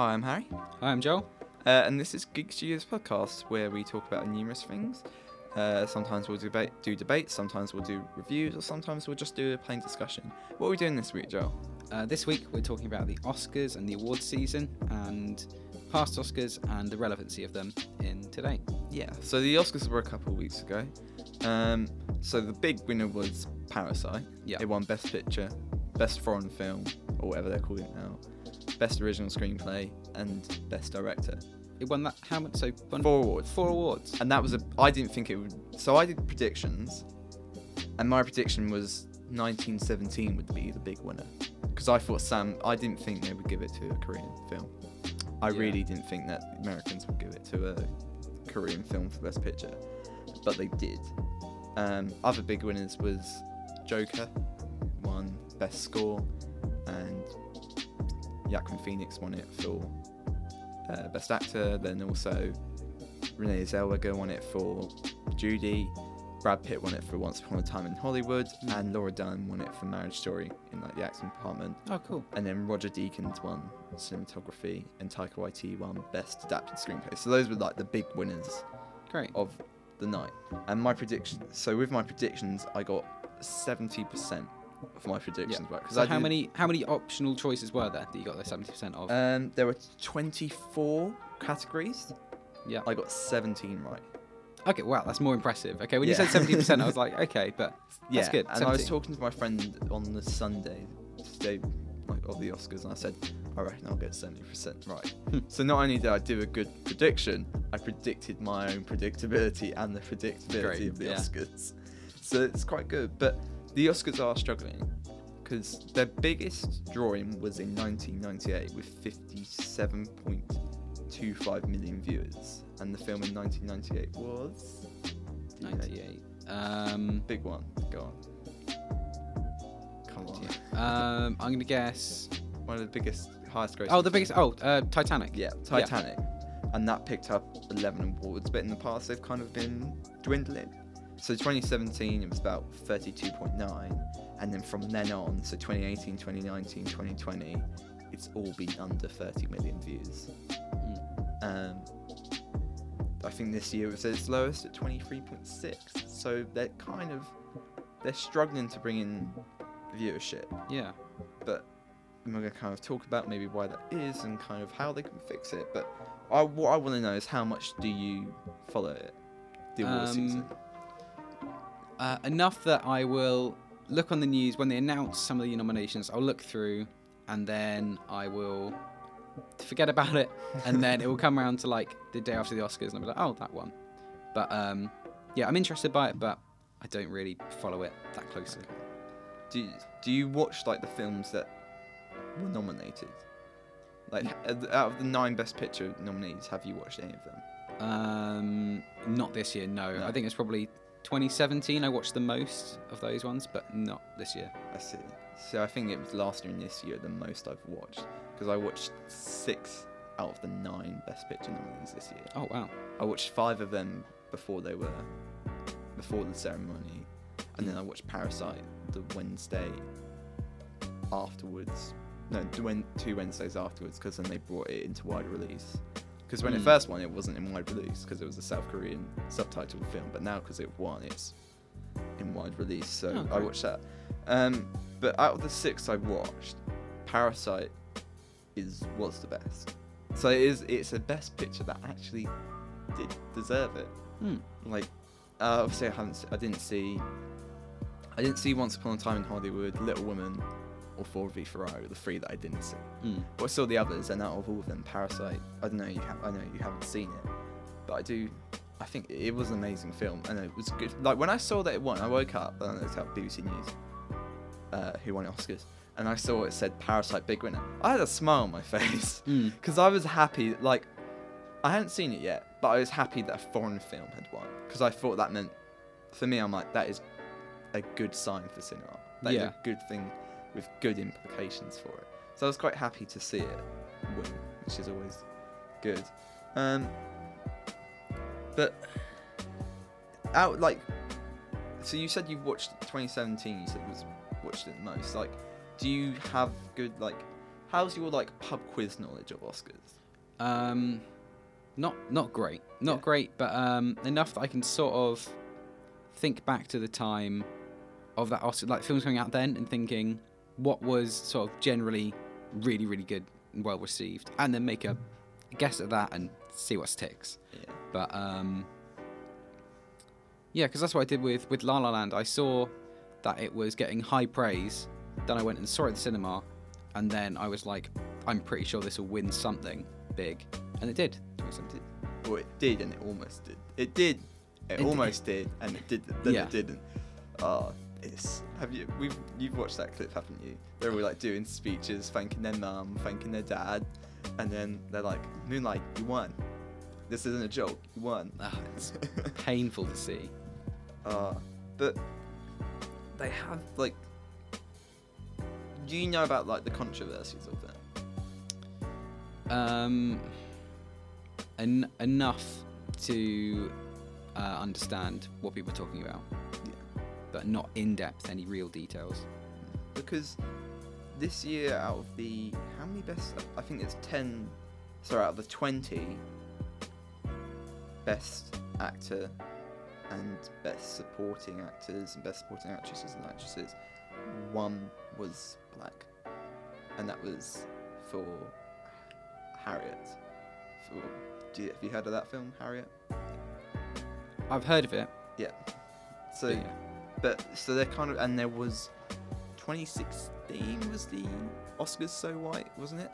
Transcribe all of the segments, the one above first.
Hi, I'm Harry, Hi, I'm Joel. uh, and this is Geek Studios podcast where we talk about numerous things. Uh, sometimes we'll debate, do debates, sometimes we'll do reviews, or sometimes we'll just do a plain discussion. What are we doing this week, Joel? Uh, this week we're talking about the Oscars and the awards season and past Oscars and the relevancy of them in today. Yeah, so the Oscars were a couple of weeks ago. Um, so the big winner was Parasite. Yeah. It won Best Picture, Best Foreign Film, or whatever they're calling it now, Best Original Screenplay, and Best Director. It won that how much? So won Four awards. four awards. And that was a. I didn't think it would. So I did predictions, and my prediction was 1917 would be the big winner. Because I thought Sam. I didn't think they would give it to a Korean film. I Yeah. really didn't think that Americans would give it to a Korean film for Best Picture, but they did. Um, other big winners was Joker, won Best Score, and Joaquin Phoenix won it for uh, Best Actor. Then also Renee Zellweger won it for Judy. Brad Pitt won it for Once Upon a Time in Hollywood, Mm. and Laura Dern won it for Marriage Story in like the acting department. Oh, cool. And then Roger Deakins won cinematography, and Taika Waititi won best adapted screenplay. So those were like the big winners Great. of the night. And my prediction. So with my predictions, I got seventy percent of my predictions right. So I how many how many optional choices were there that you got the seventy percent of? Um, there were twenty-four categories. yeah. I got seventeen right. Okay. Wow, that's more impressive. Okay, when you said seventy percent, I was like, okay, but Yeah, That's good, And I was talking to my friend on the Sunday, day like of the Oscars, and I said, I reckon I'll get seventy percent right. Hmm. so not only did I do a good prediction, I predicted my own predictability and the predictability Great, of the yeah. Oscars. So it's quite good. But the Oscars are struggling because their biggest drawing was in 1998 with 57.25 million viewers, and the film in 1998 was ninety-eight. Um, big one. Go on. Come on. um, I'm gonna guess. One of the biggest, highest grossing. Oh, the biggest. Oh, uh, Titanic. Yeah, Titanic. And that picked up 11 awards, but in the past they've kind of been dwindling. So 2017 it was about 32.9, and then from then on, so 2018, 2019, 2020, it's all been under 30 million views. Mm. Um, I think this year it was its lowest at 23.6. So they're kind of they're struggling to bring in viewership Yeah. but I'm going to kind of talk about maybe why that is and kind of how they can fix it. But I, what I want to know is how much do you follow it, the award Um, season? Uh, enough that I will look on the news when they announce some of the nominations. I'll look through, and then I will forget about it, and then it will come around to like the day after the Oscars, and I'll be like, oh, that one. But um, yeah, I'm interested by it, but I don't really follow it that closely. Do you, do you watch like the films that were nominated? Like out of the nine Best Picture nominees, have you watched any of them? Um, not this year, no. No. I think it's probably 2017. I watched the most of those ones, but not this year. I see. So I think it was last year and this year the most I've watched because I watched six out of the nine Best Picture nominees this year. Oh wow. I watched five of them before they were before the ceremony, and then I watched Parasite the Wednesday afterwards. No, two Wednesdays afterwards, because then they brought it into wide release. Because when it Mm. first won, it wasn't in wide release because it was a South Korean subtitled film, but now because it won, it's in wide release. So Oh, I watched that. Um, but out of the six I watched, Parasite is was the best. So it is. It's a best picture that actually did deserve it. Hmm. Like, uh, obviously, I haven't. I didn't see. I didn't see Once Upon a Time in Hollywood, Little Women, or Ford v Ferrari, the three that I didn't see. Mm. But I saw the others, and out of all of them, Parasite. I don't know. You have. I know you haven't seen it, but I do. I think it was an amazing film, and it was good. Like when I saw that it won, I woke up and I looked up BBC News, uh, who won Oscars, and I saw it said Parasite big winner. I had a smile on my face Mm. because I was happy. Like I hadn't seen it yet, but I was happy that a foreign film had won because I thought that meant, for me, I'm like that is a good sign for cinema. That is Yeah. a good thing with good implications for it. So I was quite happy to see it win, which is always good. Um, but out like, so you said you've watched 2017. You said was watched it the most. Like, do you have good like? how's your like pub quiz knowledge of Oscars? Um, not not great, not Yeah. great, but um, enough that I can sort of think back to the time of that Oscar, like films coming out then, and thinking what was sort of generally really really good and well received, and then make a guess at that and see what sticks. Yeah. But um, yeah, because that's what I did with with La La Land. I saw that it was getting high praise. Then I went and saw it at the cinema, and then I was like, I'm pretty sure this will win something big, and it did. It Well, it did and it almost did. It did. It, It almost did and it did. Then Yeah. it didn't. Oh, it's. Have you? We've. You've watched that clip, haven't you? They're all like doing speeches, thanking their mum, thanking their dad, and then they're like, "Moonlight, you won. This isn't a joke. You won." Ah, it's painful to see. Uh, but they have like. Do you know about like the controversies of it? Um, en- enough to uh, understand what people are talking about, Yeah. But not in depth any real details. Because this year, out of the how many best? I think it's ten. Sorry, out of the twenty best actor and best supporting actors and best supporting actresses and actresses, one was black, and that was for Harriet. For do you, have you heard of that film, Harriet? I've heard of it. Yeah. So. yeah. But so they're kind of, and there was 2016 was the Oscars so white, wasn't it?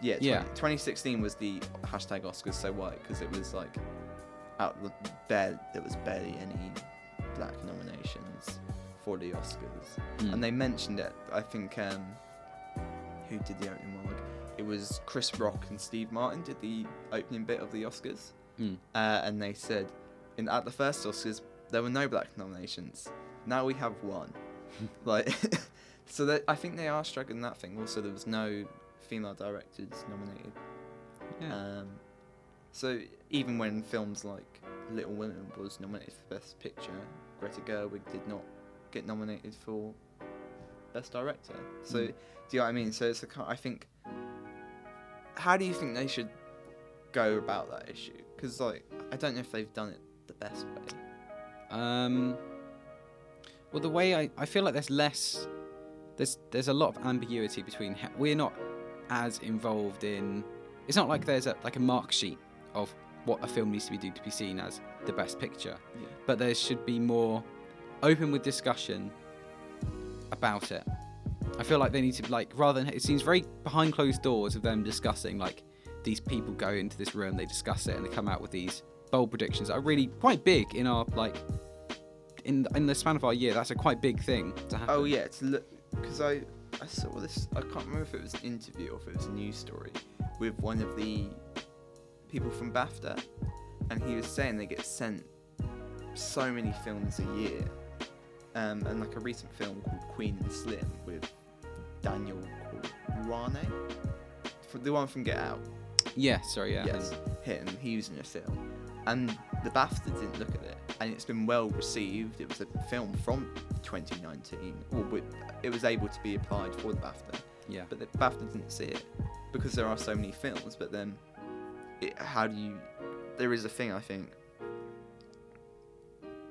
Yeah, 20, Yeah. 2016 was the hashtag Oscars so white because it was like out the bare there was barely any black nominations for the Oscars, Mm. and they mentioned it. I think um, who did the opening monologue? It was Chris Rock and Steve Martin did the opening bit of the Oscars Mm. uh, and they said in at the first Oscars there were no black nominations. Now we have one. like, so that I think they are struggling that thing. Also, there was no female directors nominated. yeah. Um, so even when films like Little Women was nominated for Best Picture, Greta Gerwig did not get nominated for Best Director. So Mm. do you know what I mean? So it's a. I think. How do you think they should go about that issue? Because like I don't know if they've done it the best way. Um, well, the way I, I feel like there's less, there's there's a lot of ambiguity between. We're not as involved in. It's not like there's a like a mark sheet of what a film needs to be do to be seen as the best picture, Yeah. but there should be more open with discussion about it. I feel like they need to like rather than it seems very behind closed doors of them discussing like these people go into this room, they discuss it, and they come out with these bold predictions that are really quite big in our like in in the span of our year. That's a quite big thing to happen. Oh yeah, it's because I I saw this. I can't remember if it was an interview or if it was a news story with one of the people from BAFTA, and he was saying they get sent so many films a year, um, and like a recent film called Queen and Slim with Daniel Rane, for the one from Get Out. Yeah, sorry, yeah. Yes, him. He was in a film, and the BAFTA didn't look at it, and it's been well received. It was a film from 2019, or it was able to be applied for the BAFTA, Yeah. but the BAFTA didn't see it because there are so many films. But then, it, how do you? There is a thing I think.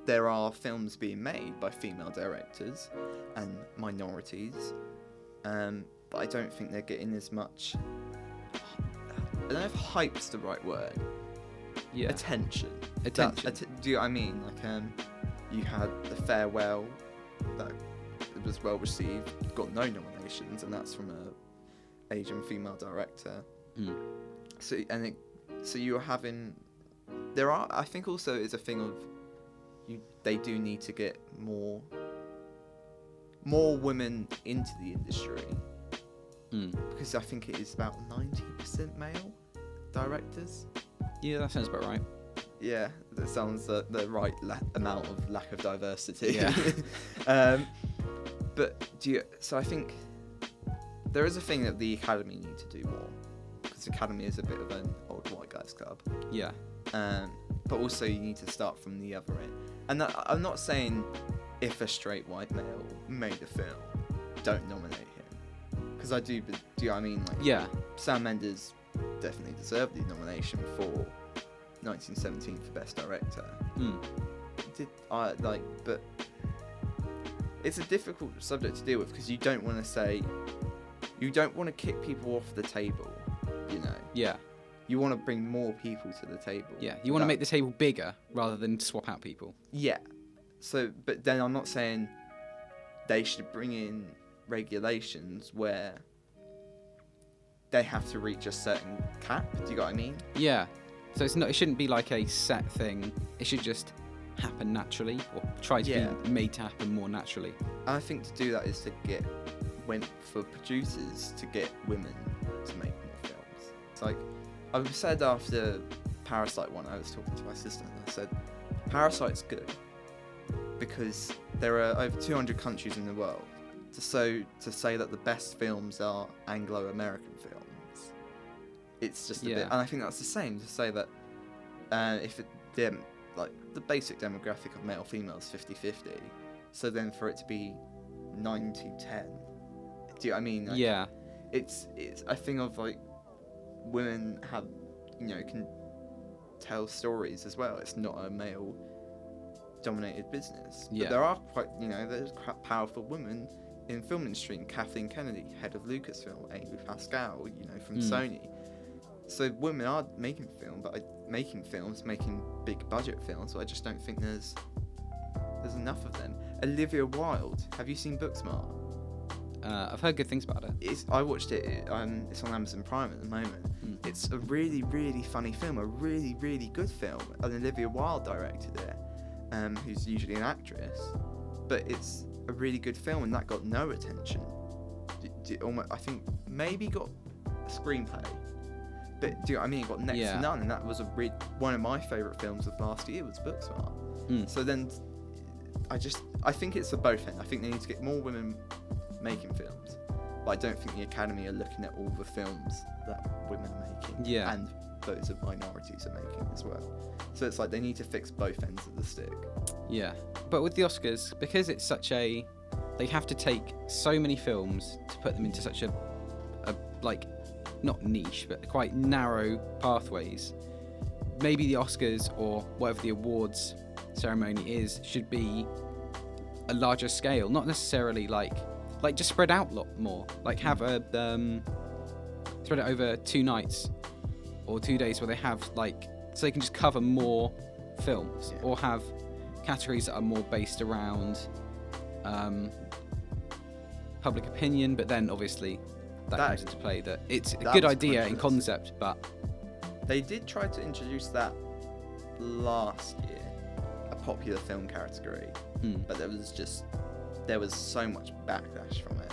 There are films being made by female directors and minorities, um, but I don't think they're getting as much. I don't know if hype's the right word. Yeah. Attention. That- Attention. att- do you know what I mean? Like, um, you had the farewell that was well received, got no nominations, and that's from a Asian female director. Mm. So and it, so you're having, there are. I think also it's a thing of, you they do need to get more. More women into the industry Mm. because I think it is about ninety percent male directors. Yeah, that sounds about right. Yeah, that sounds the, the right la- amount of lack of diversity. Yeah. um, but do you? So I think there is a thing that the academy need to do more because the academy is a bit of an old white guys club. Yeah. Um, but also you need to start from the other end. And that, I'm not saying if a straight white male made a film, don't nominate him because I do. Do you know what I mean? Like Yeah, Sam Mendes definitely deserved the nomination for 1917 for Best Director. mm. Did I like? But it's a difficult subject to deal with because you don't want to say, you don't want to kick people off the table. You know, yeah, you want to bring more people to the table. yeah. You want to make the table bigger rather than swap out people. Yeah. So, but then I'm not saying they should bring in regulations where they have to reach a certain cap. Do you get what I mean? Yeah. So it's not. It shouldn't be like a set thing. It should just happen naturally, or try to Yeah. be made to happen more naturally. I think to do that is to get went for producers to get women to make more films. It's like I said after Parasite one, I was talking to my sister and I said, Parasite's good because there are over 200 countries in the world. To so to say that the best films are Anglo-American films, it's just a bit. And I think that's the same to say that uh, if it, them like the basic demographic of male female is 50-50, so then for it to be 9 to 10 do you know I mean? Like, yeah. it's it's a thing of like women have you know can tell stories as well it's not a male dominated business Yeah. but there are quite you know there's quite powerful women in film industry kathleen kennedy head of lucasfilm amy pascal you know from Mm. sony so women are making film but I, making films making big budget films but i just don't think there's there's enough of them olivia wilde have you seen booksmart Uh, I've heard good things about it. it's I watched it. it, Um, it's on Amazon Prime at the moment. Mm. It's a really, really funny film. A really, really good film. And Olivia Wilde directed it, um, who's usually an actress. But it's a really good film, and that got no attention. D- d- almo- I think maybe got a screenplay. But do you know what I mean? It got next Yeah. to none, and that was a re- one of my favourite films of last year was Booksmart. Mm. So then, I just I think it's a both end. I think they need to get more women making films, but I don't think the Academy are looking at all the films that women are making, Yeah. and those of minorities are making as well. So it's like they need to fix both ends of the stick. Yeah, but with the Oscars, because it's such a, they have to take so many films to put them into such a, a like, not niche, but quite narrow pathways. Maybe the Oscars or whatever the awards ceremony is should be a larger scale, not necessarily like, like just spread out a lot more. Like have a um, spread it over two nights or two days where they have like so they can just cover more films Yeah. or have categories that are more based around um, public opinion but then obviously that, That- comes into play that it's a that good idea in concept but They did try to introduce that last year, a popular film category, hmm, but there was just there was so much backlash from it.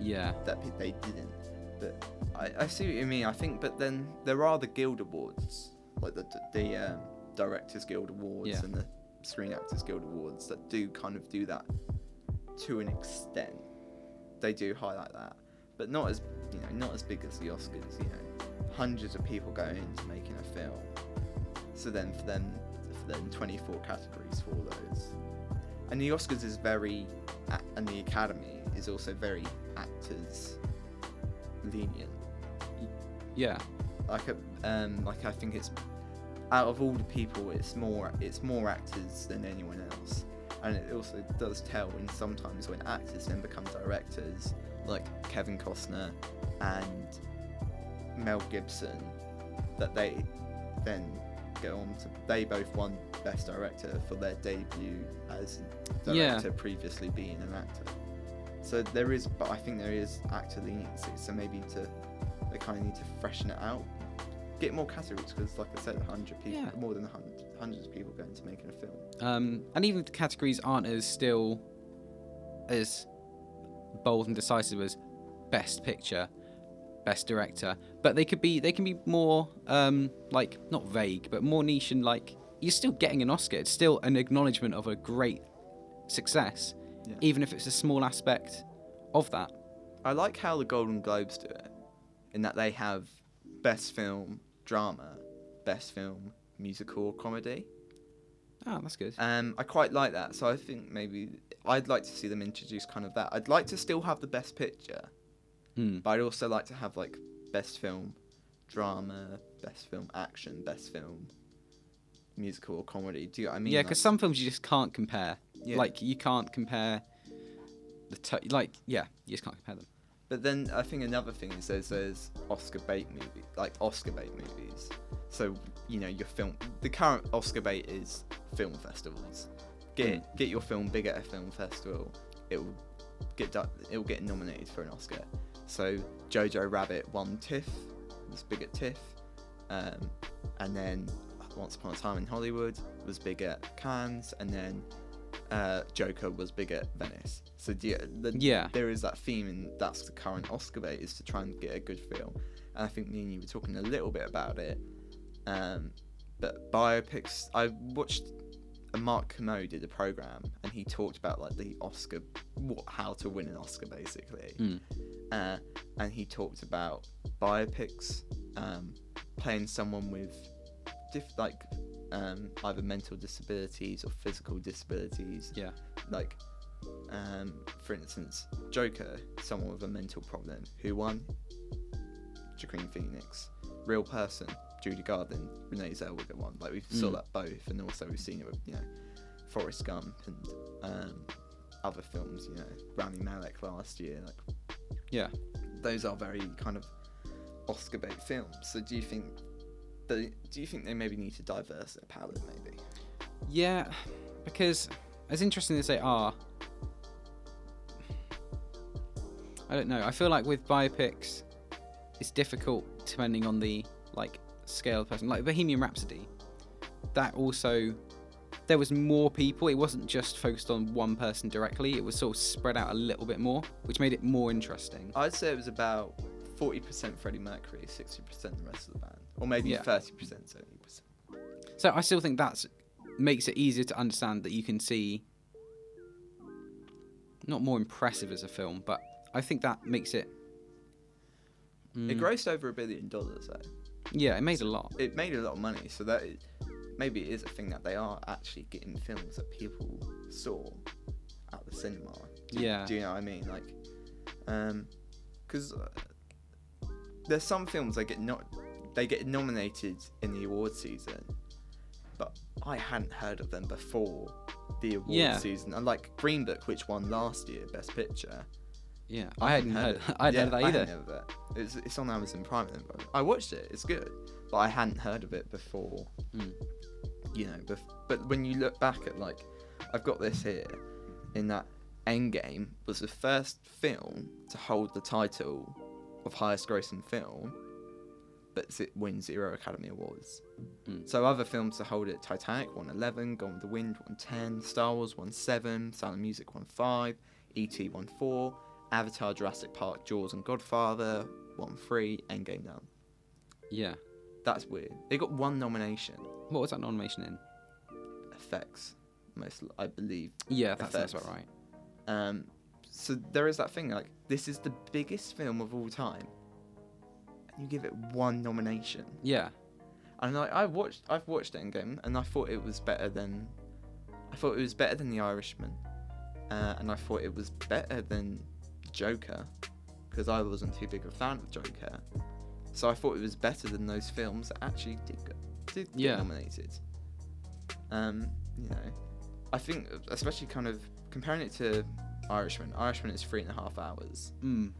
yeah that they didn't. But I, I see what you mean. I think, but then there are the Guild Awards, like the the um, Directors Guild Awards Yeah. and the Screen Actors Guild Awards that do kind of do that to an extent. They do highlight that, but not as you know, not as big as the Oscars. You know, hundreds of people go into making a film. So then for them, for then 24 categories for those. And the Oscars is very, and the Academy is also very actors lenient. yeah Like, a, um, like I think it's out of all the people, it's more, it's more actors than anyone else. And it also does tell in sometimes when actors then become directors, like Kevin Costner and Mel Gibson, that they then go on to. They both won Best Director for their debut as Yeah. director, previously being an actor. So there is, but I think there is actor leniency. So maybe to they kind of need to freshen it out, get more categories because, like I said, a hundred people, Yeah. more than hundred, hundreds of people going to making a film. um, and even if the categories aren't as still as bold and decisive as best picture best director but they could be they can be more um like not vague but more niche and like you're still getting an oscar it's still an acknowledgement of a great success Yeah. even if it's a small aspect of that I like how the Golden Globes do it, in that they have best film drama, best film musical comedy. Oh that's good Um, I quite like that. So I think maybe I'd like to see them introduce kind of that. I'd like to still have the best picture, Mm. But I'd also like to have like best film, drama, best film action, best film, musical or comedy. Do you know what I mean? yeah, Like- because some films you just can't compare. Yeah. Like you can't compare the t- like yeah, you just can't compare them. But then I think another thing is there's there's Oscar bait movie, like Oscar bait movies. So you know your film, the current Oscar bait is film festivals. Get get your film big at a film festival. It will get it will get nominated for an Oscar. So Jojo Rabbit won TIFF, was big at TIFF, um, and then Once Upon a Time in Hollywood was big at Cannes, and then uh, Joker was big at Venice. So you, the, Yeah. there is that theme, and that's the current Oscar bait is to try and get a good film. And I think me and you were talking a little bit about it. Um, but biopics, I watched Mark Kermode did a program, and he talked about like the Oscar, what, how to win an Oscar basically. Mm. Uh, and he talked about biopics, um, playing someone with diff- like um, either mental disabilities or physical disabilities Yeah. like um, for instance joker someone with a mental problem who won Joaquin Phoenix real person Judy Garland Renee Zellweger one. like we saw Mm. that both and also we've seen it with you know Forrest Gump and um, other films you know Rami Malek last year like Yeah. those are very kind of Oscar bait films so do you think they, do you think they maybe need to diverse their palette maybe Yeah, because as interesting as they are, I don't know. I feel like with biopics, it's difficult depending on the like scale person. Like Bohemian Rhapsody, that also there was more people. It wasn't just focused on one person directly. It was sort of spread out a little bit more, which made it more interesting. I'd say it was about 40% Freddie Mercury, 60% the rest of the band. Or maybe Yeah. 30%, 70%. So I still think that makes it easier to understand that you can see not more impressive as a film, but I think that makes it. It Mm, grossed over a billion dollars though. Yeah, it made a lot. It made a lot of money, so that maybe it is a thing that they are actually getting films that people saw at the cinema. Do, Yeah. Do you know what I mean? Like, um, because uh, there's some films they get not they get nominated in the award season, but I hadn't heard of them before the award Yeah. season. And like Green Book, which won last year Best Picture. Yeah, I hadn't heard. I hadn't heard of that I either. hadn't heard of it. It's, it's on Amazon Prime. Then, but I watched it. It's good, but I hadn't heard of it before. Mm. You know, bef- but when you look back at like, I've got this here, in that Endgame was the first film to hold the title of highest grossing film, but it win zero Academy Awards. Mm. So other films to hold it: Titanic won 11, Gone with the Wind won 10, Star Wars won 7, Sound of Music won 5, E.T. won 4, Avatar, Jurassic Park, Jaws, and Godfather won 3, Endgame none. Yeah. That's weird. They got one nomination. What was that nomination in? Effects, most I believe. Yeah, that sounds about right. Um, so there is that thing like this is the biggest film of all time, and you give it one nomination. Yeah. And like I watched, I've watched Endgame, and I thought it was better than, I thought it was better than The Irishman, uh, and I thought it was better than Joker, because I wasn't too big a fan of Joker. So I thought it was better than those films that actually did did get Yeah. nominated. Um, you know, I think especially kind of comparing it to Irishman. Irishman is three and a half hours. Mm,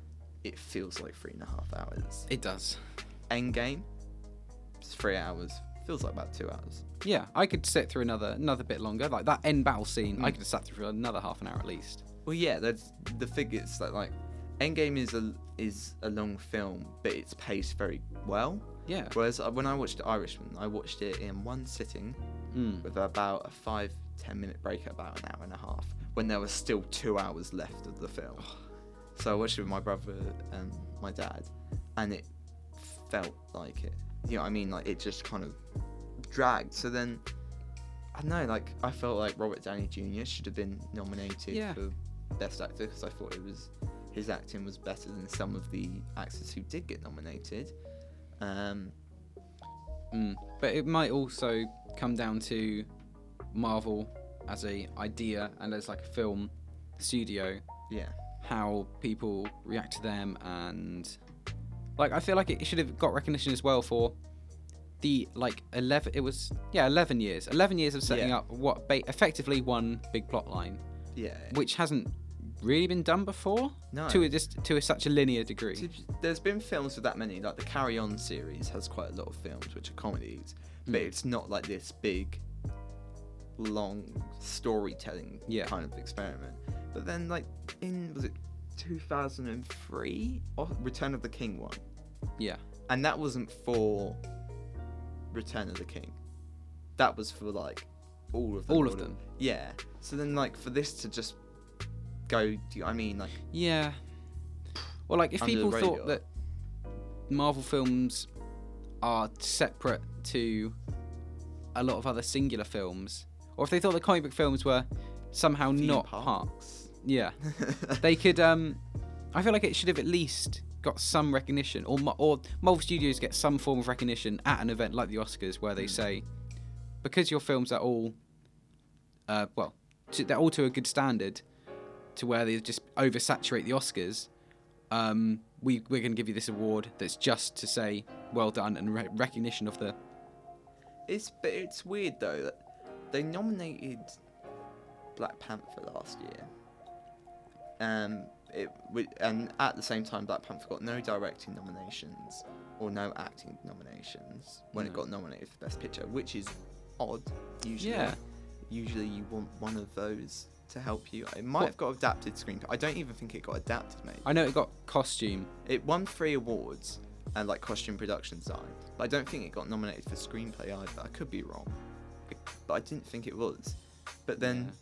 It feels like three and a half hours. it does. Endgame, it's three hours. Feels like about two hours. Yeah, I could sit through another another bit longer. Like that end battle scene, I Mm. could have sat through another half an hour at least. Well, yeah, that's the figures that like Endgame is a is a long film, but it's paced very well. Yeah. Whereas uh, when I watched The Irishman, I watched it in one sitting Mm. with about a five ten minute break at about an hour and a half when there was still two hours left of the film. So I watched it with my brother and my dad, and it felt like it. You know what I mean? Like it just kind of dragged. So then, I don't know. Like I felt like Robert Downey Jr. should have been nominated Yeah. for Best Actor because I thought it was his acting was better than some of the actors who did get nominated. Um, Mm. But it might also come down to Marvel as a idea and as like a film studio. yeah, how people react to them, and like I feel like it should have got recognition as well for the like 11 it was yeah 11 years 11 years of setting Yeah. up what ba- effectively one big plot line Yeah. which hasn't really been done before No. to a just to a, such a linear degree There's been films with that many, like the Carry On series has quite a lot of films which are comedies, but Mm. it's not like this big, long storytelling Yeah. kind of experiment. But then, like in was it 2003 or Return of the King one, yeah and that wasn't for Return of the King, that was for like all of them. all of them Yeah. So then, like for this to just go, do you, I mean? Like yeah. Well like if people thought that marvel films are separate to a lot of other singular films or if they thought the comic book films were somehow theme not parks. yeah. They could um i feel like it should have at least got some recognition or or Marvel Studios get some form of recognition at an event like the Oscars where they Mm. say because your films are all uh well to, they're all to a good standard to where they just oversaturate the Oscars um we we're going to give you this award that's just to say well done and re- recognition of the It's but it's weird though that they nominated Black Panther last year. Um, it and at the same time, Black Panther got no directing nominations or no acting nominations when it got nominated for Best Picture, which is odd. Usually, Yeah. usually you want one of those to help you. It might What- have got adapted screenplay. I don't even think it got adapted, mate. I know it got costume It won three awards and like costume production design, but I don't think it got nominated for screenplay either. I could be wrong, but I didn't think it was. But then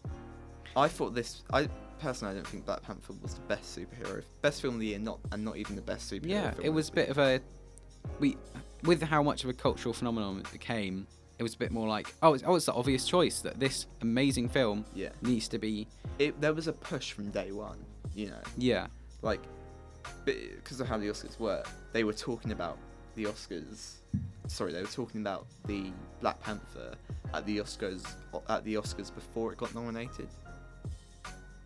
I thought this. I personally I don't think Black Panther was the best superhero, best film of the year, not and not even the best superhero. Yeah, film it was a bit of a we with how much of a cultural phenomenon it became. It was a bit more like oh, it's, oh, it's the obvious choice that this amazing film yeah. needs to be It there was a push from day one. You know, yeah like because of how the Oscars were, they were talking about the Oscars. Sorry, they were talking about the Black Panther at the Oscars at the Oscars before it got nominated.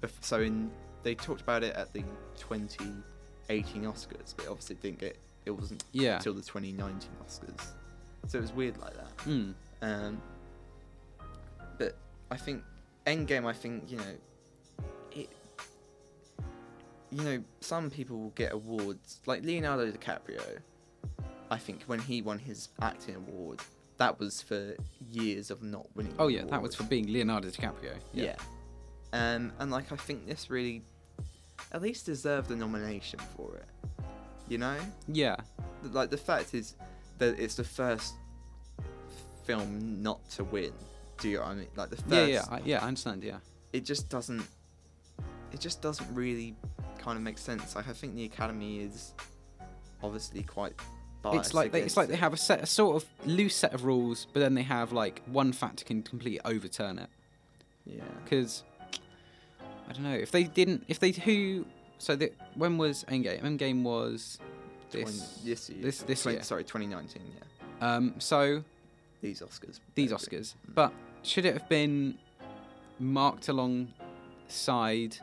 Bef- So in they talked about it at the 2018 Oscars, but obviously didn't get. It wasn't yeah until the 2019 Oscars. So it was weird like that. mm, Um, but I think Endgame. I think you know, it. You know, some people will get awards like Leonardo DiCaprio. I think when he won his acting award, that was for years of not winning. oh yeah that was for being Leonardo DiCaprio yeah. Um, and like I think this really, at least deserved a nomination for it. You know, yeah like the fact is that it's the first film not to win. Do you know I mean? Like the first, yeah yeah I, yeah I understand yeah it just doesn't. It just doesn't really kind of make sense. Like I think the Academy is obviously quite. It's like they, it's like they have a set a sort of loose set of rules but then they have like one factor can completely overturn it Yeah. because I don't know if they didn't if they who so the, when was Endgame Endgame was this Twen- this year. this- this Twen- year. Sorry, 2019. Yeah. um so These Oscars. these Oscars. good. But should it have been marked alongside?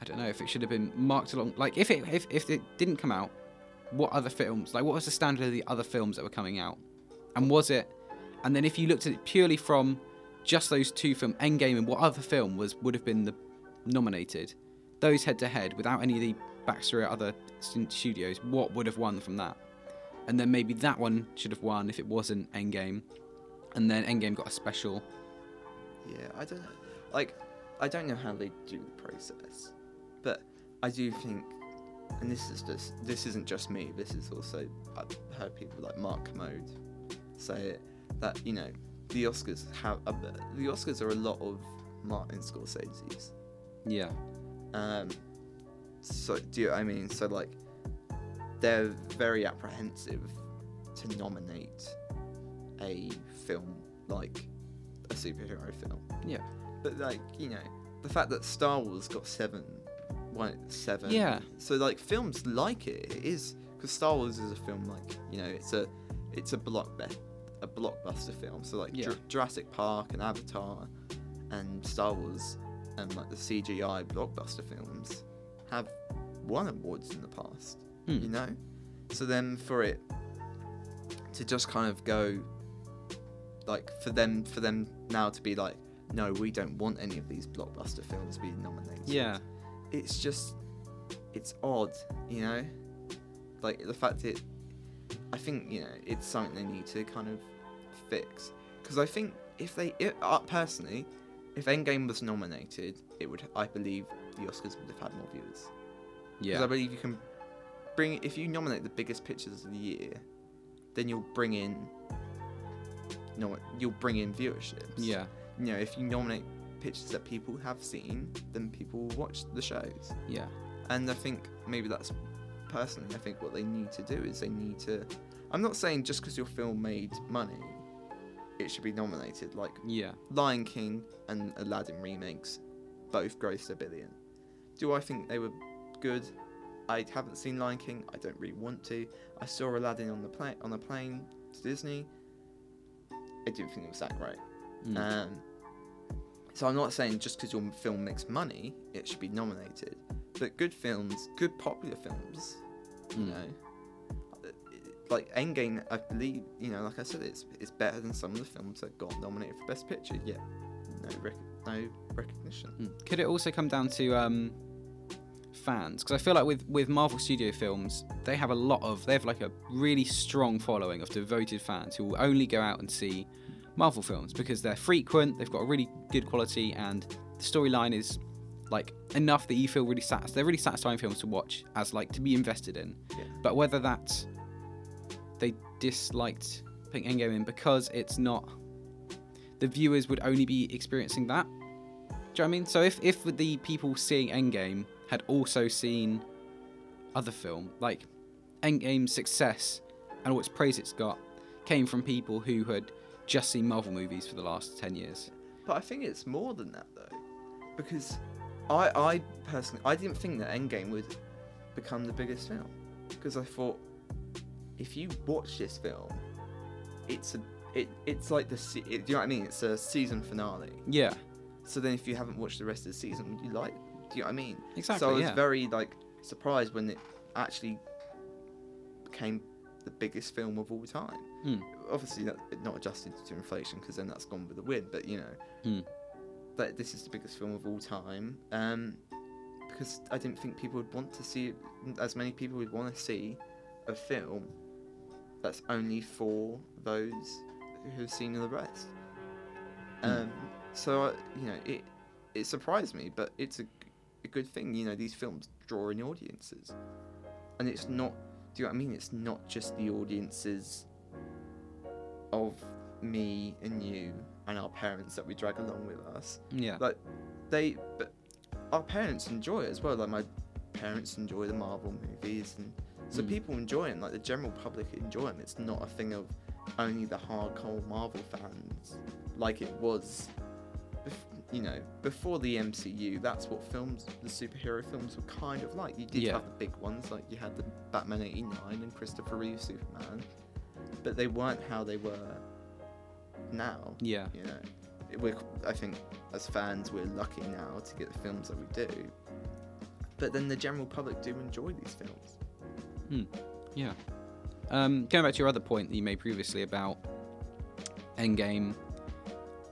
I don't know if it should have been marked along. Like if it if, if it didn't come out, what other films? Like what was the standard of the other films that were coming out? And was it? And then if you looked at it purely from just those two film Endgame and what other film was would have been the nominated, those head to head without any of the backstory at other studios, what would have won from that? And then maybe that one should have won if it wasn't Endgame, and then Endgame got a special. Yeah, I don't know. Like, I don't know how they do the process, but I do think, and this is just this isn't just me. This is also I've heard people like Mark Kermode say it that you know the Oscars have a, the Oscars are a lot of Martin Scorsese's. Yeah, Um, so do you, I mean so like they're very apprehensive to nominate a film like a superhero film. Yeah. But like you know the fact that Star Wars got seven, one seven. Yeah. So like films like it, it is because Star Wars is a film like you know it's a it's a blockbuster a blockbuster film. So like Yeah. Jur- Jurassic Park and Avatar and Star Wars and like the CGI blockbuster films have won awards in the past. Hmm. You know, so then for it to just kind of go like for them for them now to be like no we don't want any of these blockbuster films being nominated Yeah. it's just it's odd you know like the fact it i think you know it's something they need to kind of fix because i think if they it, uh, personally if endgame was nominated it would i believe the oscars would have had more viewers Yeah. because i believe you can bring if you nominate the biggest pictures of the year then you'll bring in no you'll bring in viewerships Yeah. you know if you nominate pictures that people have seen then people will watch the shows Yeah. and I think maybe that's personally, I think what they need to do is they need to. I'm not saying just because your film made money, it should be nominated. Like Yeah. Lion King and Aladdin remakes both grossed a billion. Do I think they were good? I haven't seen Lion King. I don't really want to. I saw Aladdin on the plane on a plane to Disney. I didn't think it was that great. Mm. Um, so I'm not saying just because your film makes money, it should be nominated. But good films, good popular films, you Mm. know, like Endgame, I believe, you know, like I said, it's it's better than some of the films that got nominated for Best Picture. Yet, no rec- no recognition. Mm. Could it also come down to um, fans? Because I feel like with with Marvel Studio films, they have a lot of they have like a really strong following of devoted fans who will only go out and see Marvel films because they're frequent, they've got a really good quality, and the storyline is like enough that you feel really satisfied. They're really satisfying films to watch as like to be invested in. Yeah. But whether that's they disliked putting Endgame in because it's not the viewers would only be experiencing that. Do you know what I mean? So if if the people seeing Endgame had also seen other film, like Endgame's success and all its praise it's got came from people who had just seen Marvel movies for the last ten years. But I think it's more than that though, because I I personally I didn't think that Endgame would become the biggest film because I thought if you watch this film, it's a it it's like the se- it, do you know what I mean? It's a season finale. Yeah, So then, if you haven't watched the rest of the season, would you like? Do you know what I mean? exactly. so I was yeah. very like surprised when it actually became the biggest film of all time. Hmm. Obviously, that not adjusted to inflation because then that's gone with the wind. But you know, Hmm. that this is the biggest film of all time. Um, because I didn't think people would want to see it, as many people would want to see a film that's only for those who've seen the rest. Hmm. Um, so uh, you know, it it surprised me, but it's a, a good thing. You know, these films draw in audiences, and it's not. Do you know what I mean? It's not just the audiences of me and you and our parents that we drag along with us. yeah. Like they, but our parents enjoy it as well. Like my parents enjoy the Marvel movies, and so Mm. people enjoy it. Like the general public enjoy them. It's not a thing of only the hardcore Marvel fans, like it was. You know, before the MCU, that's what films, the superhero films, were kind of like. You did Yeah. have the big ones, like you had the Batman '89 and Christopher Reeve Superman, but they weren't how they were now. yeah. You know, we're, I think as fans we're lucky now to get the films that we do. But then the general public do enjoy these films. Yeah. Um, going back to your other point that you made previously about Endgame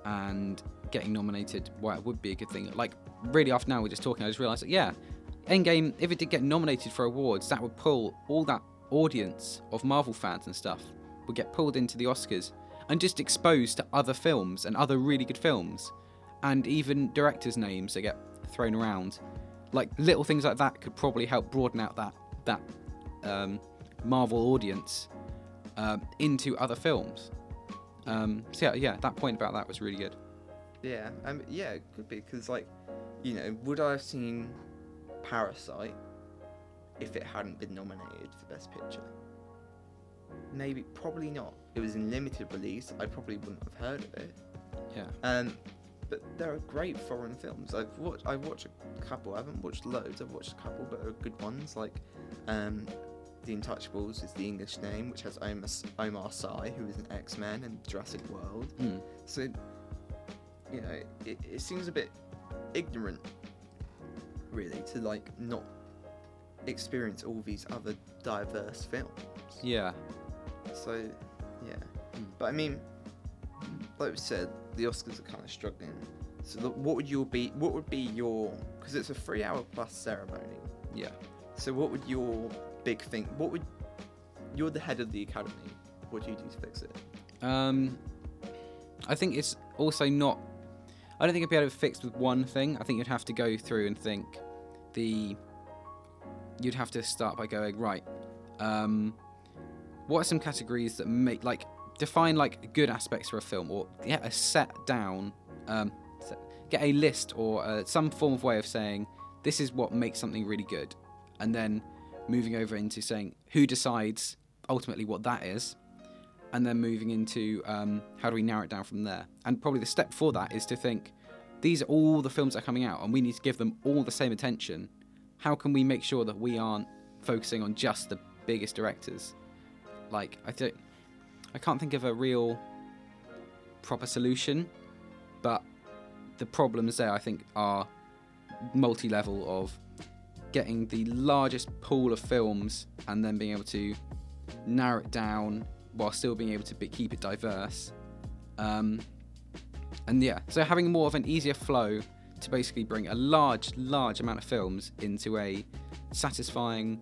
and getting nominated, why it would be a good thing. Like, really, after now we're just talking, I just realised that, yeah, Endgame, if it did get nominated for awards, that would pull all that audience of Marvel fans and stuff, would get pulled into the Oscars and just exposed to other films and other really good films. And even directors' names that get thrown around. Like, little things like that could probably help broaden out that, that um, Marvel audience um, into other films. Um, so yeah, yeah, that point about that was really good. Yeah, um, yeah, it could be because like, you know, would I have seen Parasite if it hadn't been nominated for Best Picture? Maybe, probably not. It was in limited release. I probably wouldn't have heard of it. Yeah. Um, but there are great foreign films. I've watched. I've watched a couple. I haven't watched loads. I've watched a couple, but are good ones. Like, um, The Untouchables is the English name, which has Omar, Omar Sy, who is an X Men and Jurassic World. Mm. So, you know, it, it seems a bit. ignorant, really, to like not experience all these other diverse films. Yeah. So, yeah. Mm. But I mean, like we said, the Oscars are kind of struggling. So, the, what would your be? What would be your? Because it's a three-hour plus ceremony. Yeah. So, what would your big thing? What would you're the head of the academy? What do you do to fix it? Um, I think it's also not. I don't think it'd be able to fix with one thing. I think you'd have to go through and think the. You'd have to start by going right. Um, what are some categories that make like define like good aspects for a film, or get a set down, um, get a list or uh, some form of way of saying this is what makes something really good, and then moving over into saying who decides ultimately what that is, and then moving into um, how do we narrow it down from there. And probably the step before that is to think these are all the films that are coming out, and we need to give them all the same attention. How can we make sure that we aren't focusing on just the biggest directors? Like I don't, I can't think of a real proper solution, but the problems there I think are multi-level of getting the largest pool of films and then being able to narrow it down while still being able to be, keep it diverse. Um, and yeah, so having more of an easier flow to basically bring a large, large amount of films into a satisfying,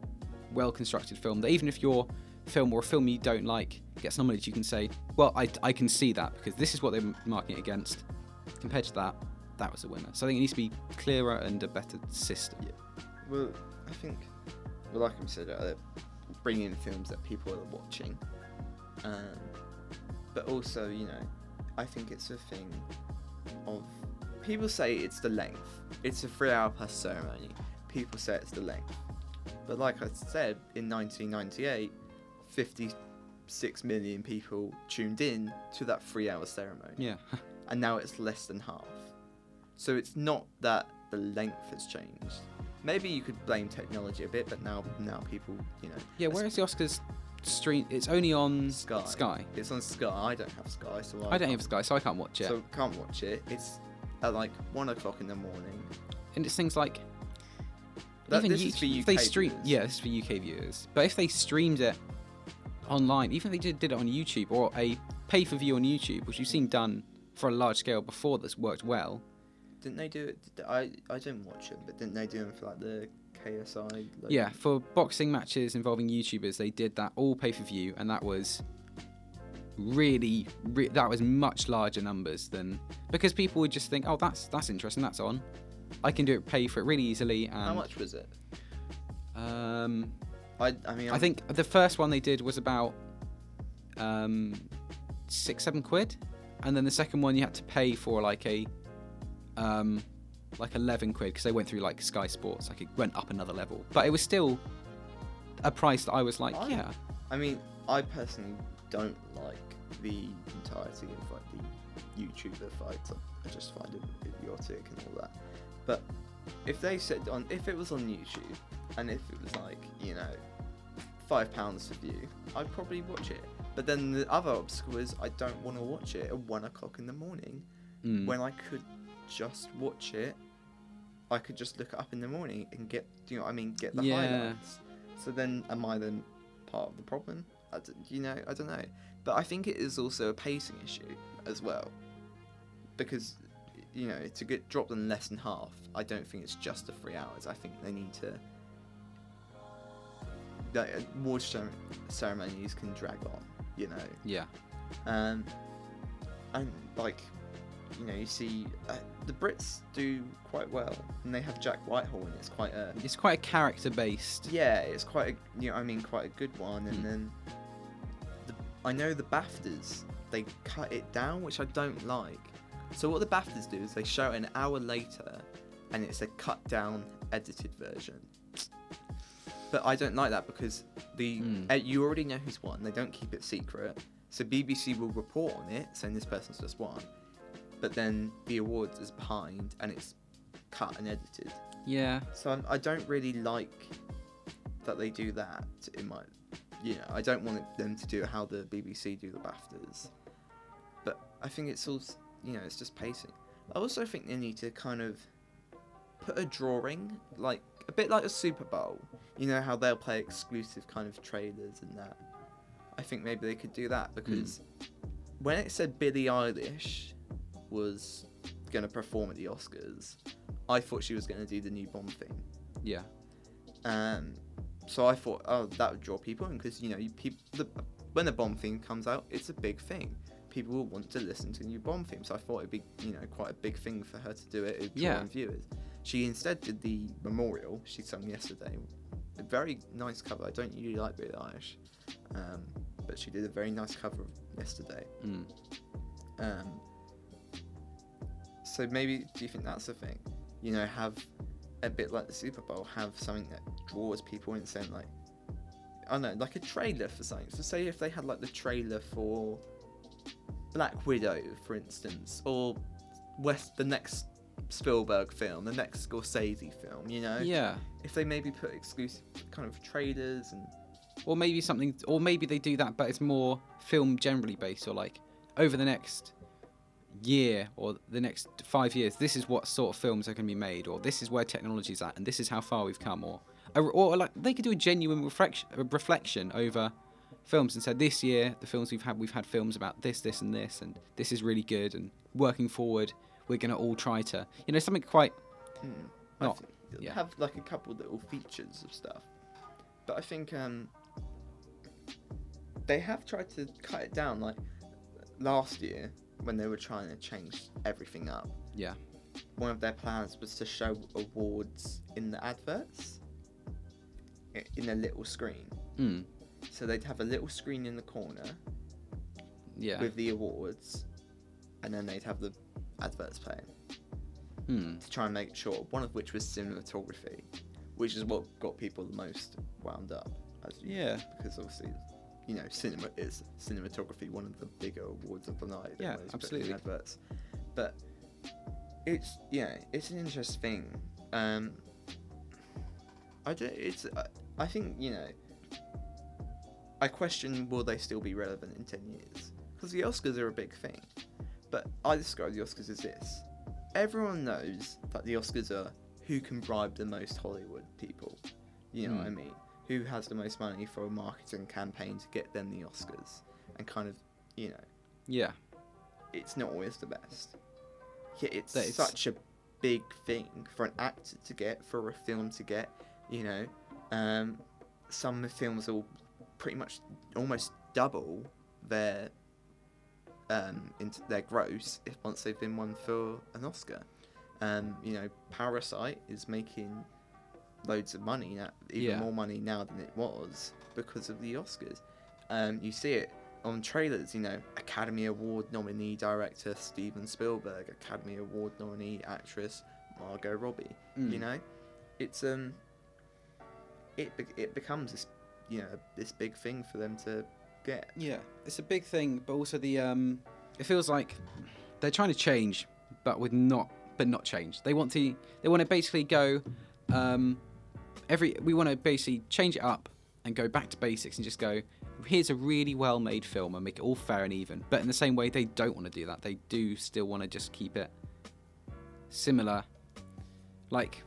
well constructed film that even if your film or a film you don't like gets nominated, you can say, well, I, I can see that because this is what they're marking it against. Compared to that, that was a winner. So I think it needs to be clearer and a better system. Well, I think, well, like I said, uh, bringing in films that people are watching, um, but also, you know, I think it's a thing of people say it's the length. It's a three-hour plus ceremony. People say it's the length, but like I said, in 1998, 56 million people tuned in to that three-hour ceremony Yeah. and now it's less than half. So it's not that the length has changed. Maybe you could blame technology a bit, but now now people, you know, yeah, whereas the Oscars stream, it's only on Sky. Sky. It's on Sky. I don't have Sky, so I don't have Sky, so I can't watch it. So can't watch it. It's at like one o'clock in the morning. and it's things like That, even this is for if they stream, viewers. yeah, this is for UK viewers. But if they streamed it online, even if they did, did it on YouTube or a pay for view on YouTube, which you've seen done for a large scale before that's worked well. Didn't they do it? I I didn't watch it, but didn't they do it for like the KSI? Like, Yeah, for boxing matches involving YouTubers, they did that all pay per view, and that was really, re- that was much larger numbers than because people would just think, oh, that's that's interesting, that's on. I can do it, pay for it really easily. And, How much was it? Um, I I mean I I'm- think the first one they did was about um, six, seven quid, and then the second one you had to pay for like a um, like eleven quid because they went through like Sky Sports, like it went up another level, but it was still a price that I was like, I- yeah, I mean, I personally don't like the entirety of like the YouTuber fights. I just find it idiotic and all that. But if they said on, if it was on YouTube, and if it was like you know, five pounds for view, I'd probably watch it. But then the other obstacle is I don't want to watch it at one o'clock in the morning Mm. when I could just watch it. I could just look it up in the morning and get, you know, what I mean, get the Yeah. highlights. So then, am I then part of the problem? I d- you know, I don't know. But I think it is also a pacing issue as well, because you know to get dropped in less than half. I don't think it's just the three hours. I think they need to. Like, uh, cer- ceremonies can drag on, you know. yeah, Um, and like, you know, you see uh, the Brits do quite well, and they have Jack Whitehall, and it's quite a it's quite a character based. yeah, it's quite a you know, I mean, quite a good one. And Hmm. then the, I know the Baftas they cut it down, which I don't like. So what the Baftas do is they show it an hour later, and it's a cut down, edited version. But I don't like that because the Hmm. uh, you already know who's won. They don't keep it secret, so BBC will report on it, saying this person's just won. But then the awards is behind, and it's cut and edited. Yeah, So I'm, I don't really like that they do that. In my, you know, I don't want them to do how the BBC do the Baftas. But I think it's all, you know, it's just pacing. I also think they need to kind of put a drawing like a bit like a Super Bowl. You know how they'll play exclusive kind of trailers and that. I think maybe they could do that hmm. because when it said Billie Eilish was gonna perform at the Oscars, I thought she was gonna do the new Bond theme. Yeah. Um, so I thought, oh, that would draw people in because you know, you, people, the, when the Bond theme comes out, it's a big thing. People will want to listen to the new Bond theme. So I thought it'd be, you know, quite a big thing for her to do it. It'd draw Yeah. in viewers. She instead did the memorial she sung yesterday. A very nice cover. I don't usually like Billie Eilish, um, but she did a very nice cover of yesterday. Mm. Um, so maybe do you think that's the thing? You know, have a bit like the Super Bowl, have something that draws people in, saying like, I don't know, like a trailer for something. So say if they had like the trailer for Black Widow, for instance, or West the next Spielberg film, the next Scorsese film. You know, Yeah. if they maybe put exclusive kind of trailers and Or maybe something, or maybe they do that, but it's more film generally based, or like over the next year or the next five years, this is what sort of films are going to be made, or this is where technology's at, and this is how far we've come, or or, or like they could do a genuine reflection, reflection over films and said this year the films we've had we've had films about this this and this and this is really good and working forward we're going to all try to you know something quite Hmm. Not- yeah. have like a couple little features of stuff. But I think um, they have tried to cut it down. Like last year, when they were trying to change everything up, yeah one of their plans was to show awards in the adverts in a little screen. mm, So they'd have a little screen in the corner yeah with the awards, and then they'd have the adverts playing. mm, to try and make sure, one of which was cinematography, which is what got people the most wound up. Yeah Because obviously, you know, cinema is cinematography one of the bigger awards of the night. Yeah, absolutely. Adverts. But it's, yeah, it's an interesting thing. Um, I do, it's, I, I think, you know, I question will they still be relevant in 10 years? Because the Oscars are a big thing. But I describe the Oscars as this everyone knows that the Oscars are who can bribe the most Hollywood people. You know what I Hmm. mean? Who has the most money for a marketing campaign to get them the Oscars? And kind of, you know, yeah it's not always the best. Yeah, it's is- such a big thing for an actor to get, for a film to get. You know, um, some films will pretty much almost double their um, into their gross if once they've been won for an Oscar. Um, you know, Parasite is making loads of money now, even Yeah. more money now than it was because of the Oscars. Um, you see it on trailers, you know, Academy Award nominee director Steven Spielberg, Academy Award nominee actress Margot Robbie. Mm. You know, it's um, it it becomes this, you know, this big thing for them to get. Yeah, it's a big thing, but also the um, it feels like they're trying to change, but with not, but not change. They want to, they want to basically go, um, every we want to basically change it up and go back to basics and just go. Here's a really well-made film and make it all fair and even. But in the same way, they don't want to do that. They do still want to just keep it similar. Like,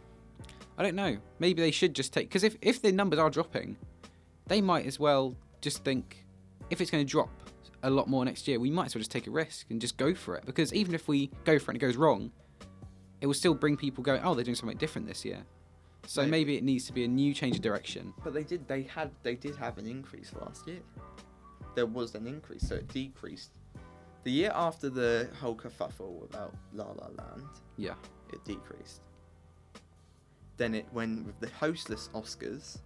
I don't know. Maybe they should just take because if if the numbers are dropping, they might as well just think if it's going to drop a lot more next year, we might as well just take a risk and just go for it. Because even if we go for it and it goes wrong, it will still bring people going, oh, they're doing something different this year. So Maybe. maybe it needs to be a new change of direction. But they did. They had. They did have an increase last year. There was an increase, so it decreased. The year after the whole kerfuffle about La La Land, Yeah. it decreased. Then it when with the hostless Oscars,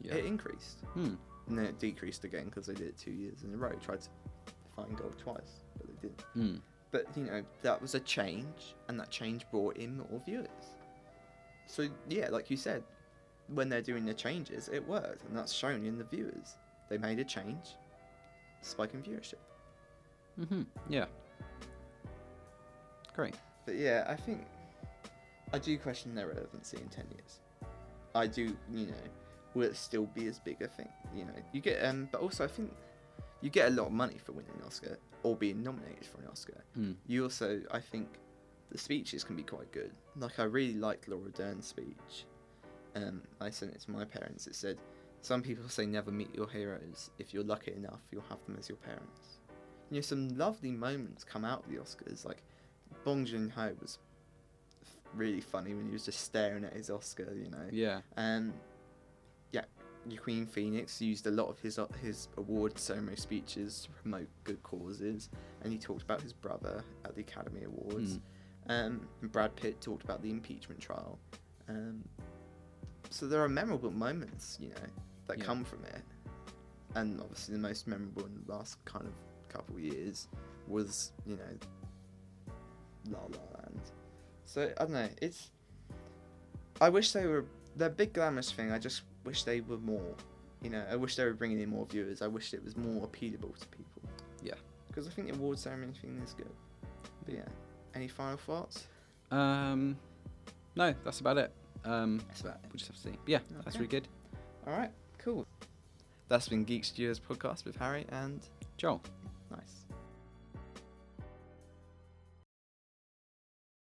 Yeah. it increased. Hmm. And then it decreased again because they did it two years in a row. Tried to find gold twice, but they didn't. Hmm. But you know that was a change, and that change brought in more viewers. So yeah, like you said, when they're doing the changes, it worked, and that's shown in the viewers. They made a change, spike in viewership. hmm Yeah. Great. But yeah, I think I do question their relevancy in ten years. I do, you know, will it still be as big a thing? You know, you get um, but also I think you get a lot of money for winning an Oscar or being nominated for an Oscar. Hmm. You also, I think, the speeches can be quite good. Like I really liked Laura Dern's speech. Um, I sent it to my parents. It said, "Some people say never meet your heroes. If you're lucky enough, you'll have them as your parents." You know, some lovely moments come out of the Oscars. Like Bong Joon Ho was really funny when he was just staring at his Oscar. You know. Yeah. Um, yeah, Joaquin Phoenix used a lot of his his award ceremony speeches to promote good causes, and he talked about his brother at the Academy Awards. Mm. Um, and Brad Pitt talked about the impeachment trial. Um, so there are memorable moments, you know, that Yeah. come from it. And obviously, the most memorable in the last kind of couple of years was, you know, La La Land. So I don't know. It's. I wish they were. They're big glamorous thing. I just wish they were more. You know, I wish they were bringing in more viewers. I wish it was more appealable to people. Yeah. Because I think the award ceremony thing is good. But yeah. Any final thoughts? Um, no, that's about it. Um, That's about we'll just have to see. Yeah, that's really good. All right, cool. That's been Geek Studios podcast with Harry and Joel.